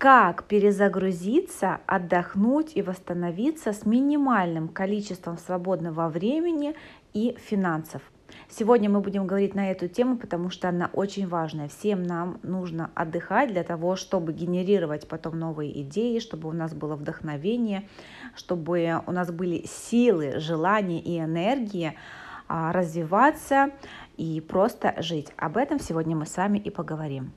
как перезагрузиться, отдохнуть и восстановиться с минимальным количеством свободного времени и финансов. Сегодня мы будем говорить на эту тему, потому что она очень важная. Всем нам нужно отдыхать для того, чтобы генерировать потом новые идеи, чтобы у нас было вдохновение, чтобы у нас были силы, желания и энергия а, развиваться и просто жить. Об этом сегодня мы с вами и поговорим.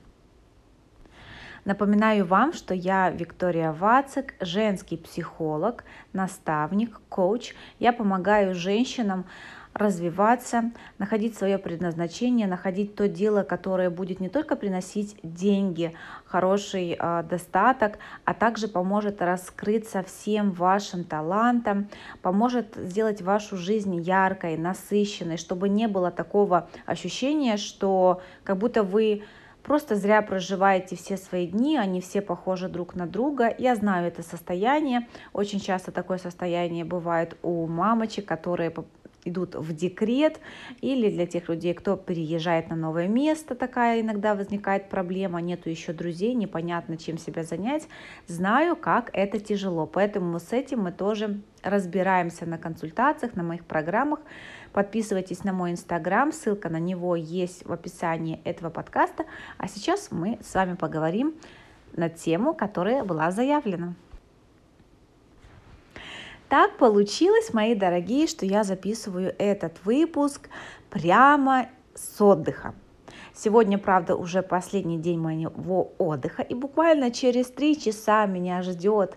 Напоминаю вам, что я Виктория Вацик, женский психолог, наставник, коуч. Я помогаю женщинам развиваться, находить свое предназначение, находить то дело, которое будет не только приносить деньги, хороший э, достаток, а также поможет раскрыться всем вашим талантам, поможет сделать вашу жизнь яркой, насыщенной, чтобы не было такого ощущения, что как будто вы просто зря проживаете все свои дни, они все похожи друг на друга. Я знаю это состояние, очень часто такое состояние бывает у мамочек, которые идут в декрет, или для тех людей, кто переезжает на новое место, такая иногда возникает проблема, нету еще друзей, непонятно, чем себя занять. Знаю, как это тяжело, поэтому с этим мы тоже разбираемся на консультациях, на моих программах. Подписывайтесь на мой инстаграм, ссылка на него есть в описании этого подкаста. А сейчас мы с вами поговорим на тему, которая была заявлена. Так получилось, мои дорогие, что я записываю этот выпуск прямо с отдыха. Сегодня, правда, уже последний день моего отдыха, и буквально через три часа меня ждет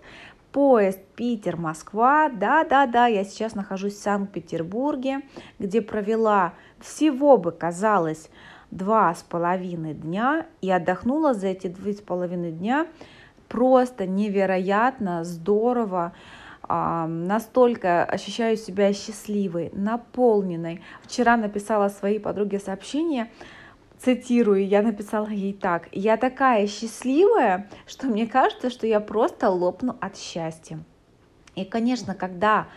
поезд Питер-Москва. Да-да-да, я сейчас нахожусь в Санкт-Петербурге, где провела всего бы, казалось, два с половиной дня и отдохнула за эти два с половиной дня просто невероятно здорово, настолько ощущаю себя счастливой, наполненной. Вчера написала своей подруге сообщение, цитирую, я написала ей так, я такая счастливая, что мне кажется, что я просто лопну от счастья. И, конечно, когда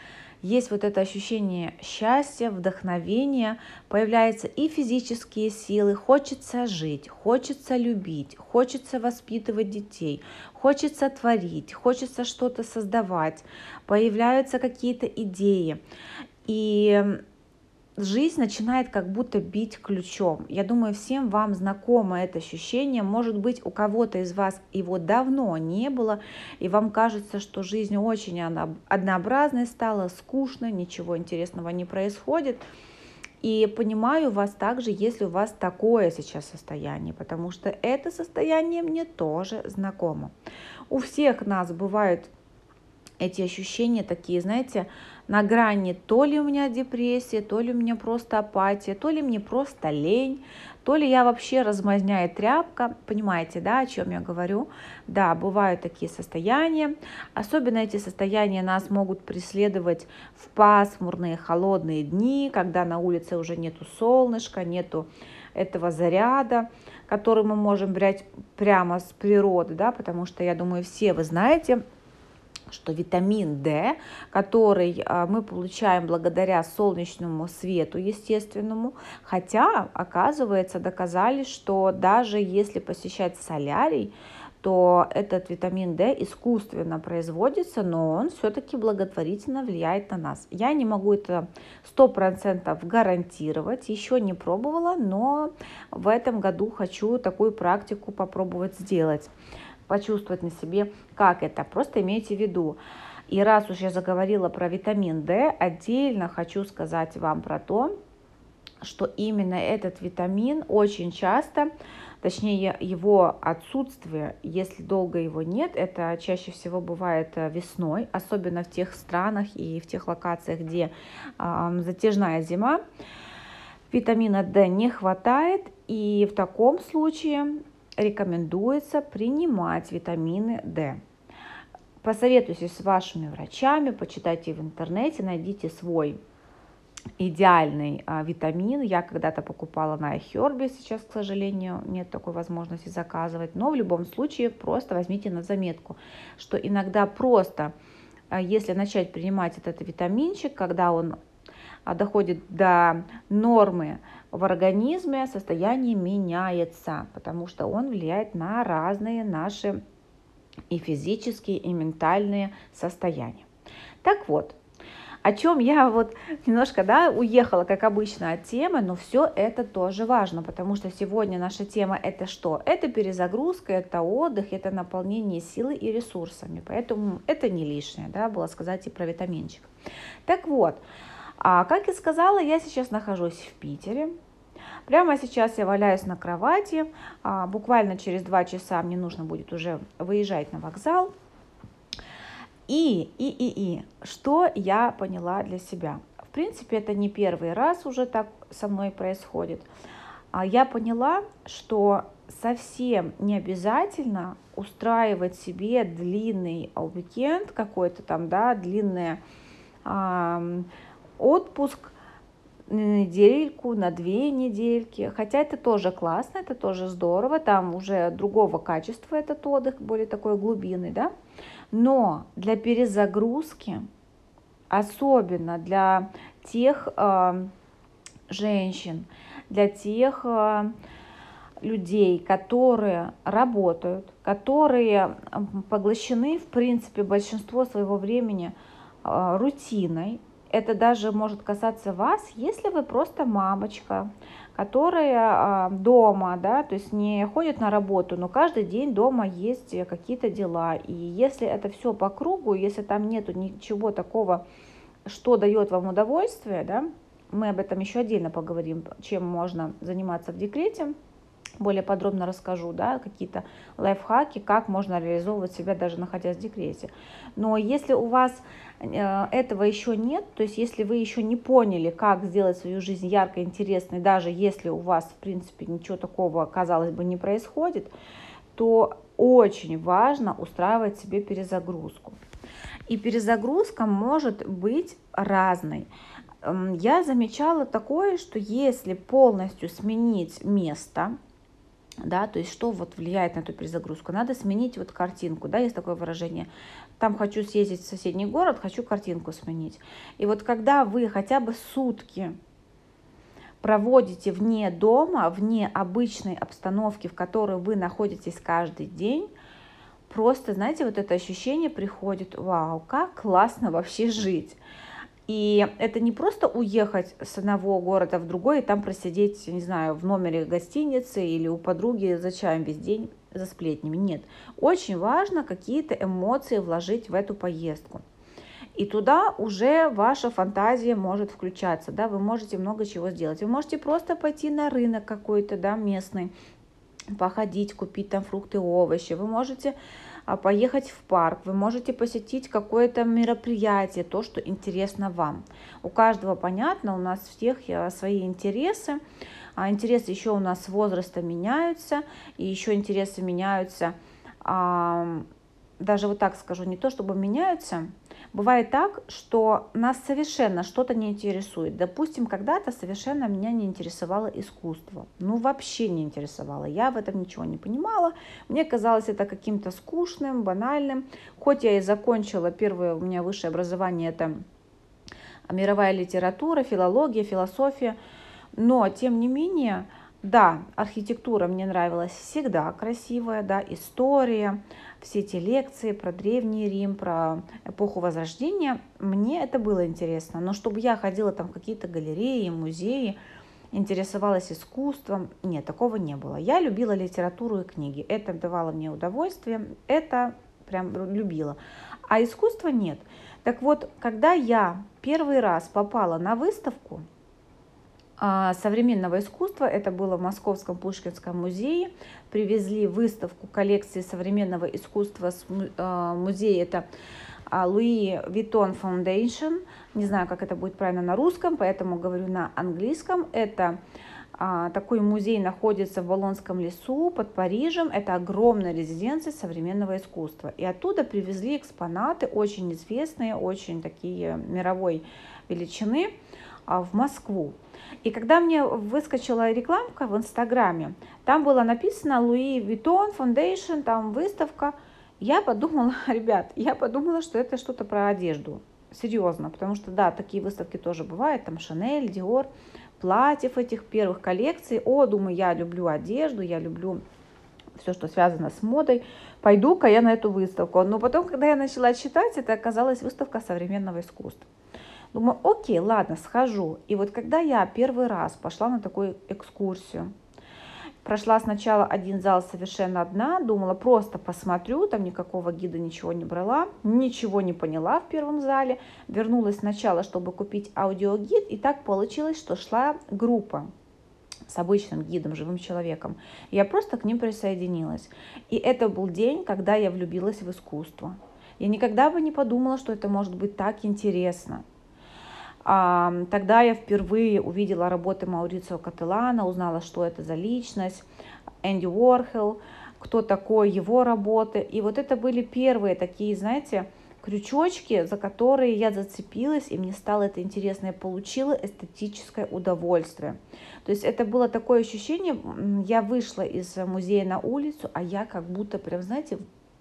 есть вот это ощущение счастья, вдохновения, появляются и физические силы, хочется жить, хочется любить, хочется воспитывать детей, хочется творить, хочется что-то создавать, появляются какие-то идеи. И жизнь начинает как будто бить ключом. Я думаю, всем вам знакомо это ощущение. Может быть, у кого-то из вас его давно не было, и вам кажется, что жизнь очень однообразной стала, скучной, ничего интересного не происходит. И понимаю вас также, если у вас такое сейчас состояние, потому что это состояние мне тоже знакомо. У всех нас бывают эти ощущения такие, знаете, на грани то ли у меня депрессия, то ли у меня просто апатия, то ли мне просто лень, то ли я вообще размазняю тряпка, понимаете, да, о чем я говорю? Да, бывают такие состояния, особенно эти состояния нас могут преследовать в пасмурные, холодные дни, когда на улице уже нету солнышка, нету этого заряда, который мы можем брать прямо с природы, да, потому что, я думаю, все вы знаете, что витамин D, который а, мы получаем благодаря солнечному свету естественному, хотя, оказывается, доказали, что даже если посещать солярий, то этот витамин D искусственно производится, но он все-таки благотворительно влияет на нас. Я не могу это сто процентов гарантировать, еще не пробовала, но в этом году хочу такую практику попробовать сделать почувствовать на себе, как это. Просто имейте в виду. И раз уж я заговорила про витамин D, отдельно хочу сказать вам про то, что именно этот витамин очень часто, точнее его отсутствие, если долго его нет, это чаще всего бывает э, весной, особенно в тех странах и в тех локациях, где э, затяжная зима, витамина D не хватает, и в таком случае рекомендуется принимать витамины D. Посоветуйтесь с вашими врачами, почитайте в интернете, найдите свой идеальный а, витамин. Я когда-то покупала на iHerb, сейчас, к сожалению, нет такой возможности заказывать. Но в любом случае просто возьмите на заметку, что иногда просто, а, если начать принимать этот витаминчик, когда он доходит до нормы в организме, состояние меняется, потому что он влияет на разные наши и физические, и ментальные состояния. Так вот, о чем я вот немножко, да, уехала, как обычно, от темы, но все это тоже важно, потому что сегодня наша тема это что? Это перезагрузка, это отдых, это наполнение силы и ресурсами, поэтому это не лишнее, да, было сказать и про витаминчик. Так вот, а как и сказала, я сейчас нахожусь в Питере, Прямо сейчас я валяюсь на кровати, а, буквально через два часа мне нужно будет уже выезжать на вокзал. И, и, и, и, что я поняла для себя? В принципе, это не первый раз уже так со мной происходит. А Я поняла, что совсем не обязательно устраивать себе длинный уикенд какой-то там, да, длинный э, отпуск на недельку, на две недельки. Хотя это тоже классно, это тоже здорово, там уже другого качества этот отдых, более такой глубинный, да. Но для перезагрузки, особенно для тех э, женщин, для тех э, людей, которые работают, которые поглощены, в принципе, большинство своего времени э, рутиной, это даже может касаться вас, если вы просто мамочка, которая а, дома, да, то есть не ходит на работу, но каждый день дома есть какие-то дела. И если это все по кругу, если там нету ничего такого, что дает вам удовольствие, да, мы об этом еще отдельно поговорим, чем можно заниматься в декрете, более подробно расскажу, да, какие-то лайфхаки, как можно реализовывать себя даже находясь в декрете. Но если у вас э, этого еще нет, то есть если вы еще не поняли, как сделать свою жизнь яркой, интересной, даже если у вас, в принципе, ничего такого, казалось бы, не происходит, то очень важно устраивать себе перезагрузку. И перезагрузка может быть разной. Эм, я замечала такое, что если полностью сменить место, да, то есть что вот влияет на эту перезагрузку. Надо сменить вот картинку, да, есть такое выражение. Там хочу съездить в соседний город, хочу картинку сменить. И вот когда вы хотя бы сутки проводите вне дома, вне обычной обстановки, в которой вы находитесь каждый день, просто, знаете, вот это ощущение приходит, вау, как классно вообще жить. И это не просто уехать с одного города в другой и там просидеть, не знаю, в номере гостиницы или у подруги за чаем весь день за сплетнями. Нет. Очень важно какие-то эмоции вложить в эту поездку. И туда уже ваша фантазия может включаться, да, вы можете много чего сделать. Вы можете просто пойти на рынок какой-то, да, местный, походить, купить там фрукты, овощи. Вы можете а, поехать в парк, вы можете посетить какое-то мероприятие, то, что интересно вам. У каждого понятно, у нас всех э, свои интересы, а интересы еще у нас с возраста меняются, и еще интересы меняются, даже вот так скажу, не то чтобы меняются, Бывает так, что нас совершенно что-то не интересует. Допустим, когда-то совершенно меня не интересовало искусство. Ну, вообще не интересовало. Я в этом ничего не понимала. Мне казалось это каким-то скучным, банальным. Хоть я и закончила первое у меня высшее образование, это мировая литература, филология, философия. Но, тем не менее, да, архитектура мне нравилась всегда красивая, да, история, все эти лекции про Древний Рим, про эпоху Возрождения, мне это было интересно. Но чтобы я ходила там в какие-то галереи, музеи, интересовалась искусством, нет, такого не было. Я любила литературу и книги, это давало мне удовольствие, это прям любила. А искусства нет. Так вот, когда я первый раз попала на выставку, современного искусства. Это было в Московском Пушкинском музее. Привезли выставку коллекции современного искусства с а, музея. Это Луи Виттон Foundation. Не знаю, как это будет правильно на русском, поэтому говорю на английском. Это а, такой музей находится в Болонском лесу под Парижем. Это огромная резиденция современного искусства. И оттуда привезли экспонаты, очень известные, очень такие мировой величины, в Москву. И когда мне выскочила рекламка в Инстаграме, там было написано Louis Vuitton Foundation, там выставка. Я подумала, ребят, я подумала, что это что-то про одежду. Серьезно, потому что, да, такие выставки тоже бывают, там Шанель, Диор, платьев этих первых коллекций. О, думаю, я люблю одежду, я люблю все, что связано с модой, пойду-ка я на эту выставку. Но потом, когда я начала читать, это оказалась выставка современного искусства. Думаю, окей, ладно, схожу. И вот когда я первый раз пошла на такую экскурсию, прошла сначала один зал совершенно одна, думала, просто посмотрю, там никакого гида ничего не брала, ничего не поняла в первом зале, вернулась сначала, чтобы купить аудиогид, и так получилось, что шла группа с обычным гидом, живым человеком. Я просто к ним присоединилась. И это был день, когда я влюбилась в искусство. Я никогда бы не подумала, что это может быть так интересно. Тогда я впервые увидела работы Маурицио Кателана, узнала, что это за личность, Энди Уорхел, кто такой, его работы. И вот это были первые такие, знаете, крючочки, за которые я зацепилась, и мне стало это интересно. Я получила эстетическое удовольствие. То есть это было такое ощущение, я вышла из музея на улицу, а я как будто прям, знаете,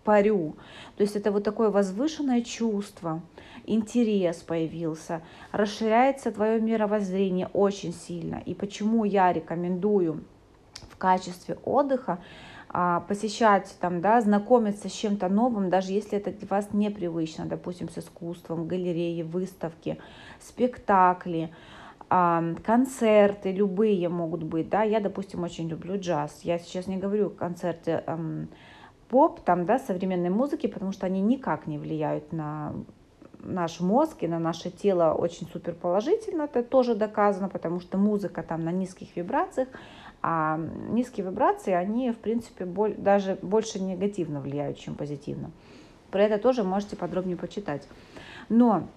парю. То есть это вот такое возвышенное чувство, интерес появился, расширяется твое мировоззрение очень сильно. И почему я рекомендую в качестве отдыха а, посещать, там, да, знакомиться с чем-то новым, даже если это для вас непривычно, допустим, с искусством, галереи, выставки, спектакли, а, концерты, любые могут быть, да, я, допустим, очень люблю джаз, я сейчас не говорю концерты поп, там, да, современной музыки, потому что они никак не влияют на наш мозг и на наше тело очень супер положительно, это тоже доказано, потому что музыка там на низких вибрациях, а низкие вибрации, они, в принципе, боль, даже больше негативно влияют, чем позитивно. Про это тоже можете подробнее почитать. Но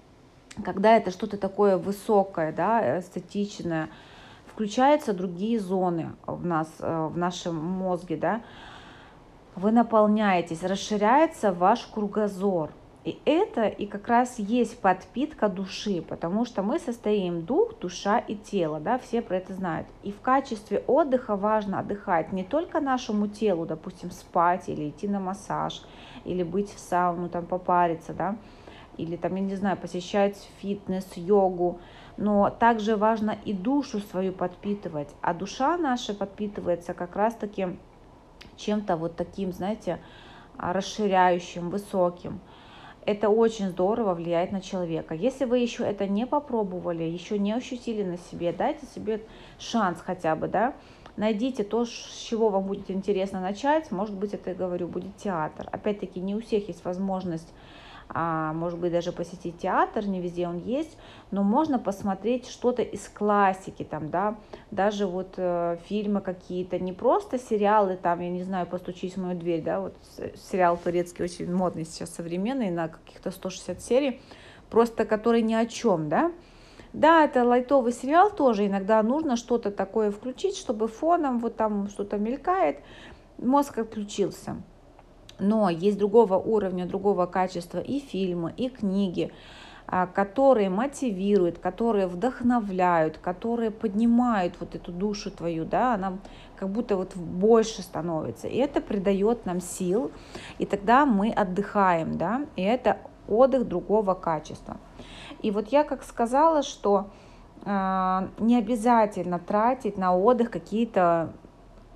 когда это что-то такое высокое, да, эстетичное, включаются другие зоны в нас, э, в нашем мозге, да, вы наполняетесь, расширяется ваш кругозор – и это и как раз есть подпитка души, потому что мы состоим дух, душа и тело, да, все про это знают. И в качестве отдыха важно отдыхать не только нашему телу, допустим, спать или идти на массаж, или быть в сауну, там попариться, да, или там, я не знаю, посещать фитнес, йогу, но также важно и душу свою подпитывать, а душа наша подпитывается как раз-таки чем-то вот таким, знаете, расширяющим, высоким это очень здорово влияет на человека. Если вы еще это не попробовали, еще не ощутили на себе, дайте себе шанс хотя бы, да, найдите то, с чего вам будет интересно начать, может быть, это, я говорю, будет театр. Опять-таки, не у всех есть возможность а, может быть, даже посетить театр, не везде он есть, но можно посмотреть что-то из классики, там, да, даже вот э, фильмы какие-то, не просто сериалы, там, я не знаю, «Постучись в мою дверь», да, вот сериал турецкий очень модный сейчас, современный, на каких-то 160 серий, просто который ни о чем, да, да, это лайтовый сериал тоже, иногда нужно что-то такое включить, чтобы фоном вот там что-то мелькает, мозг отключился. Но есть другого уровня, другого качества и фильмы, и книги, а, которые мотивируют, которые вдохновляют, которые поднимают вот эту душу твою, да, она как будто вот больше становится. И это придает нам сил, и тогда мы отдыхаем, да, и это отдых другого качества. И вот я как сказала, что э, не обязательно тратить на отдых какие-то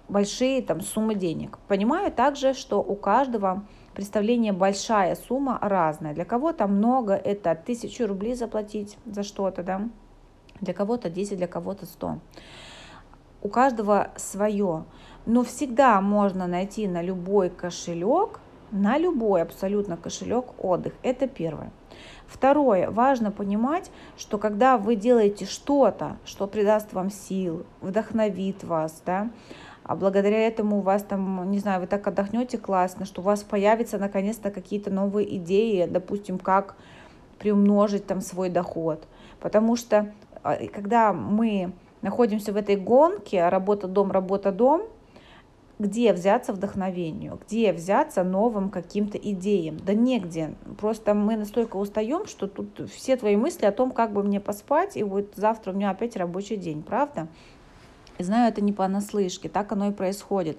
большие там суммы денег. Понимаю также, что у каждого представление большая сумма разная. Для кого-то много, это тысячу рублей заплатить за что-то, да, для кого-то 10, для кого-то 100. У каждого свое. Но всегда можно найти на любой кошелек, на любой абсолютно кошелек отдых. Это первое. Второе, важно понимать, что когда вы делаете что-то, что придаст вам сил, вдохновит вас, да, а благодаря этому у вас там, не знаю, вы так отдохнете классно, что у вас появятся наконец-то какие-то новые идеи, допустим, как приумножить там свой доход. Потому что а, когда мы находимся в этой гонке, работа-дом, работа-дом, где взяться вдохновению, где взяться новым каким-то идеям. Да негде. Просто мы настолько устаем, что тут все твои мысли о том, как бы мне поспать, и вот завтра у меня опять рабочий день, правда? Знаю это не понаслышке, так оно и происходит.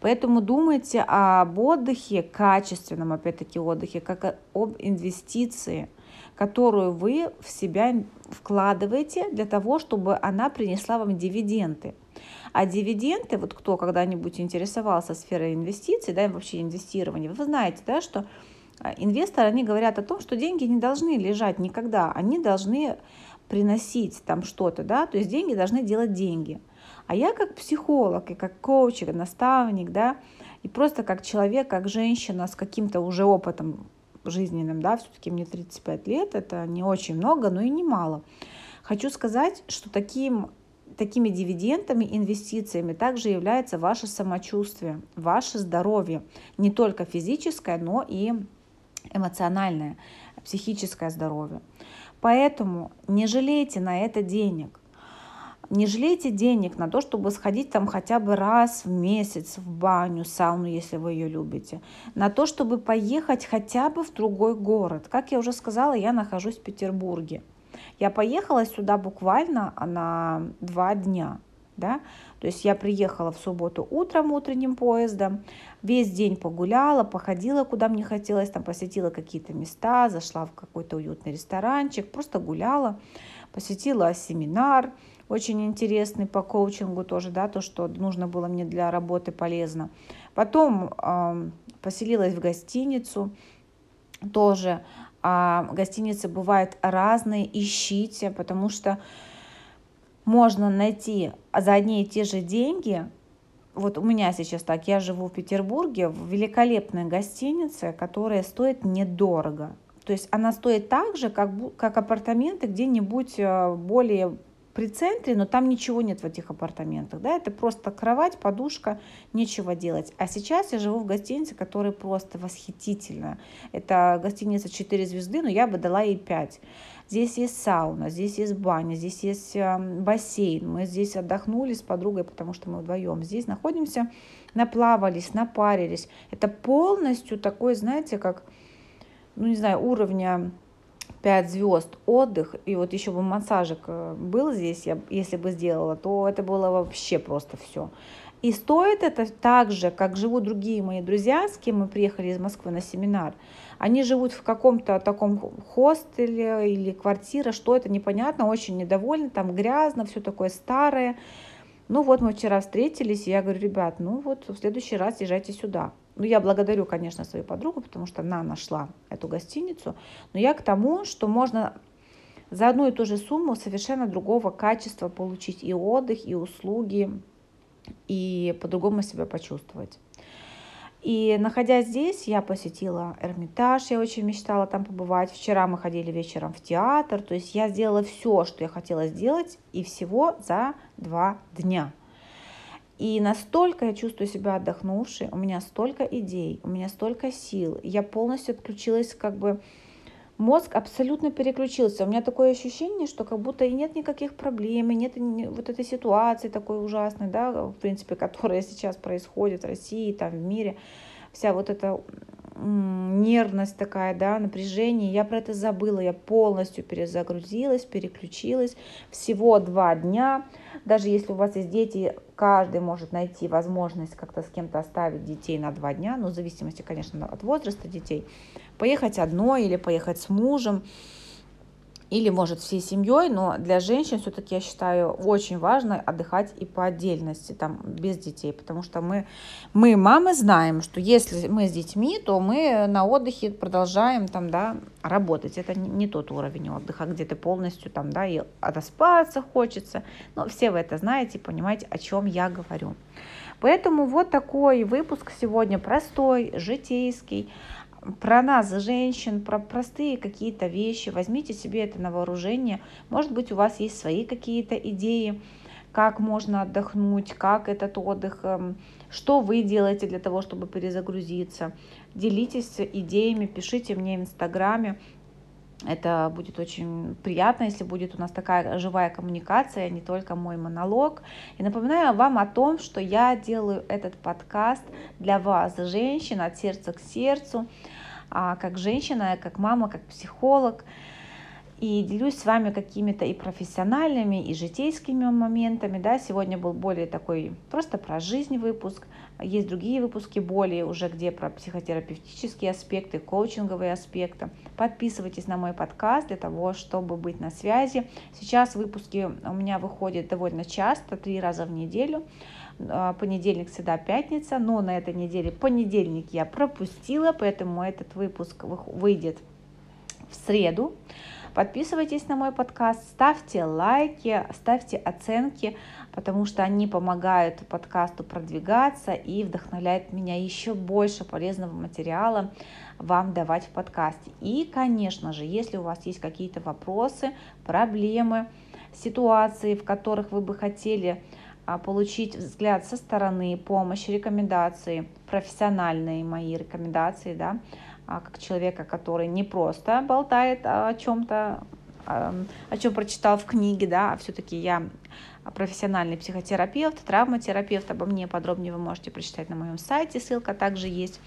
Поэтому думайте об отдыхе, качественном, опять-таки, отдыхе, как об инвестиции, которую вы в себя вкладываете для того, чтобы она принесла вам дивиденды. А дивиденды, вот кто когда-нибудь интересовался сферой инвестиций, да, и вообще инвестирования, вы знаете, да, что а, инвесторы, они говорят о том, что деньги не должны лежать никогда, они должны приносить там что-то, да, то есть деньги должны делать деньги. А я как психолог и как коуч, и наставник, да, и просто как человек, как женщина с каким-то уже опытом жизненным, да, все-таки мне 35 лет, это не очень много, но и не мало. Хочу сказать, что таким, такими дивидендами, инвестициями также является ваше самочувствие, ваше здоровье, не только физическое, но и эмоциональное, психическое здоровье. Поэтому не жалейте на это денег. Не жалейте денег на то, чтобы сходить там хотя бы раз в месяц в баню, сауну, если вы ее любите. На то, чтобы поехать хотя бы в другой город. Как я уже сказала, я нахожусь в Петербурге. Я поехала сюда буквально на два дня. Да? То есть я приехала в субботу утром утренним поездом, весь день погуляла, походила, куда мне хотелось, там посетила какие-то места, зашла в какой-то уютный ресторанчик, просто гуляла, посетила семинар, очень интересный по коучингу тоже, да, то, что нужно было мне для работы полезно. Потом э, поселилась в гостиницу, тоже э, гостиницы бывают разные, ищите, потому что можно найти за одни и те же деньги вот у меня сейчас так, я живу в Петербурге, в великолепной гостинице, которая стоит недорого. То есть она стоит так же, как, как апартаменты где-нибудь э, более при центре, но там ничего нет в этих апартаментах, да, это просто кровать, подушка, нечего делать. А сейчас я живу в гостинице, которая просто восхитительная. Это гостиница 4 звезды, но я бы дала ей 5. Здесь есть сауна, здесь есть баня, здесь есть эм, бассейн. Мы здесь отдохнули с подругой, потому что мы вдвоем здесь находимся, наплавались, напарились. Это полностью такой, знаете, как, ну не знаю, уровня 5 звезд отдых, и вот еще бы массажик э, был здесь, я, если бы сделала, то это было вообще просто все. И стоит это так же, как живут другие мои друзья, с кем мы приехали из Москвы на семинар. Они живут в каком-то таком хостеле или квартира, что это непонятно, очень недовольны, там грязно, все такое старое. Ну вот мы вчера встретились, и я говорю, ребят, ну вот в следующий раз езжайте сюда. Ну, я благодарю, конечно, свою подругу, потому что она нашла эту гостиницу. Но я к тому, что можно за одну и ту же сумму совершенно другого качества получить и отдых, и услуги, и по-другому себя почувствовать. И находясь здесь, я посетила Эрмитаж, я очень мечтала там побывать. Вчера мы ходили вечером в театр, то есть я сделала все, что я хотела сделать, и всего за два дня. И настолько я чувствую себя отдохнувшей, у меня столько идей, у меня столько сил, я полностью отключилась, как бы мозг абсолютно переключился. У меня такое ощущение, что как будто и нет никаких проблем, и нет вот этой ситуации такой ужасной, да, в принципе, которая сейчас происходит в России, там, в мире. Вся вот эта нервность такая, да, напряжение. Я про это забыла, я полностью перезагрузилась, переключилась. Всего два дня. Даже если у вас есть дети, каждый может найти возможность как-то с кем-то оставить детей на два дня, ну, в зависимости, конечно, от возраста детей. Поехать одной или поехать с мужем или, может, всей семьей, но для женщин все-таки, я считаю, очень важно отдыхать и по отдельности, там, без детей, потому что мы, мы, мамы, знаем, что если мы с детьми, то мы на отдыхе продолжаем, там, да, работать. Это не, не тот уровень отдыха, где ты полностью, там, да, и отоспаться хочется, но все вы это знаете, понимаете, о чем я говорю. Поэтому вот такой выпуск сегодня простой, житейский, про нас, женщин, про простые какие-то вещи. Возьмите себе это на вооружение. Может быть, у вас есть свои какие-то идеи, как можно отдохнуть, как этот отдых, эм, что вы делаете для того, чтобы перезагрузиться. Делитесь идеями, пишите мне в Инстаграме. Это будет очень приятно, если будет у нас такая живая коммуникация, не только мой монолог. И напоминаю вам о том, что я делаю этот подкаст для вас, женщин, от сердца к сердцу, а, как женщина, как мама, как психолог. И делюсь с вами какими-то и профессиональными, и житейскими моментами. Да. Сегодня был более такой просто про жизнь выпуск. Есть другие выпуски более уже, где про психотерапевтические аспекты, коучинговые аспекты. Подписывайтесь на мой подкаст для того, чтобы быть на связи. Сейчас выпуски у меня выходят довольно часто, три раза в неделю а, понедельник, среда, пятница, но на этой неделе понедельник я пропустила, поэтому этот выпуск выйдет в среду. Подписывайтесь на мой подкаст, ставьте лайки, ставьте оценки, потому что они помогают подкасту продвигаться и вдохновляют меня еще больше полезного материала вам давать в подкасте. И, конечно же, если у вас есть какие-то вопросы, проблемы, ситуации, в которых вы бы хотели а, получить взгляд со стороны, помощь, рекомендации, профессиональные мои рекомендации, да, как человека, который не просто болтает о чем-то, о чем прочитал в книге, да, а все-таки я профессиональный психотерапевт, травматерапевт. Обо мне подробнее вы можете прочитать на моем сайте, ссылка также есть.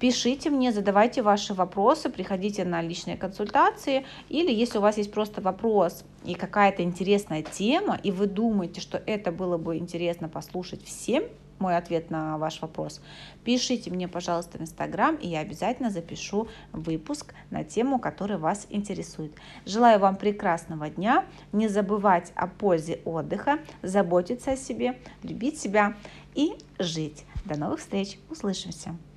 Пишите мне, задавайте ваши вопросы, приходите на личные консультации, или если у вас есть просто вопрос и какая-то интересная тема, и вы думаете, что это было бы интересно послушать всем, мой ответ на ваш вопрос, пишите мне, пожалуйста, в Инстаграм, и я обязательно запишу выпуск на тему, которая вас интересует. Желаю вам прекрасного дня, не забывать о пользе отдыха, заботиться о себе, любить себя и жить. До новых встреч, услышимся!